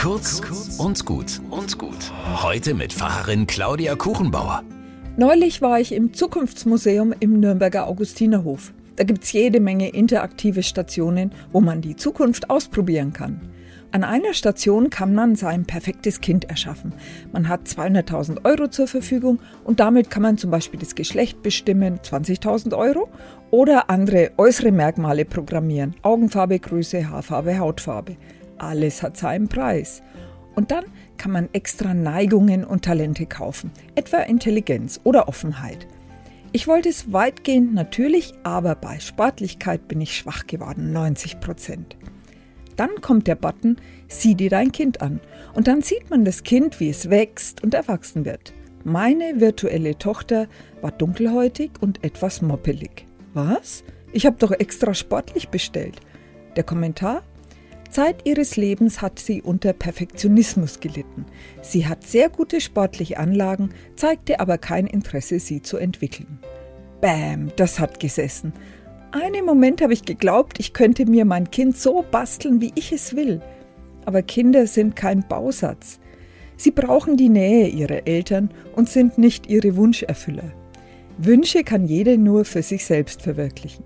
Kurz und gut und gut. Heute mit Pfarrerin Claudia Kuchenbauer. Neulich war ich im Zukunftsmuseum im Nürnberger Augustinerhof. Da gibt es jede Menge interaktive Stationen, wo man die Zukunft ausprobieren kann. An einer Station kann man sein perfektes Kind erschaffen. Man hat 200.000 Euro zur Verfügung und damit kann man zum Beispiel das Geschlecht bestimmen, 20.000 Euro, oder andere äußere Merkmale programmieren, Augenfarbe, Größe, Haarfarbe, Hautfarbe. Alles hat seinen Preis. Und dann kann man extra Neigungen und Talente kaufen, etwa Intelligenz oder Offenheit. Ich wollte es weitgehend natürlich, aber bei Sportlichkeit bin ich schwach geworden, 90 Prozent. Dann kommt der Button, sieh dir dein Kind an. Und dann sieht man das Kind, wie es wächst und erwachsen wird. Meine virtuelle Tochter war dunkelhäutig und etwas moppelig. Was? Ich habe doch extra sportlich bestellt. Der Kommentar? Zeit ihres Lebens hat sie unter Perfektionismus gelitten. Sie hat sehr gute sportliche Anlagen, zeigte aber kein Interesse, sie zu entwickeln. Bäm, das hat gesessen. Einen Moment habe ich geglaubt, ich könnte mir mein Kind so basteln, wie ich es will. Aber Kinder sind kein Bausatz. Sie brauchen die Nähe ihrer Eltern und sind nicht ihre Wunscherfüller. Wünsche kann jeder nur für sich selbst verwirklichen.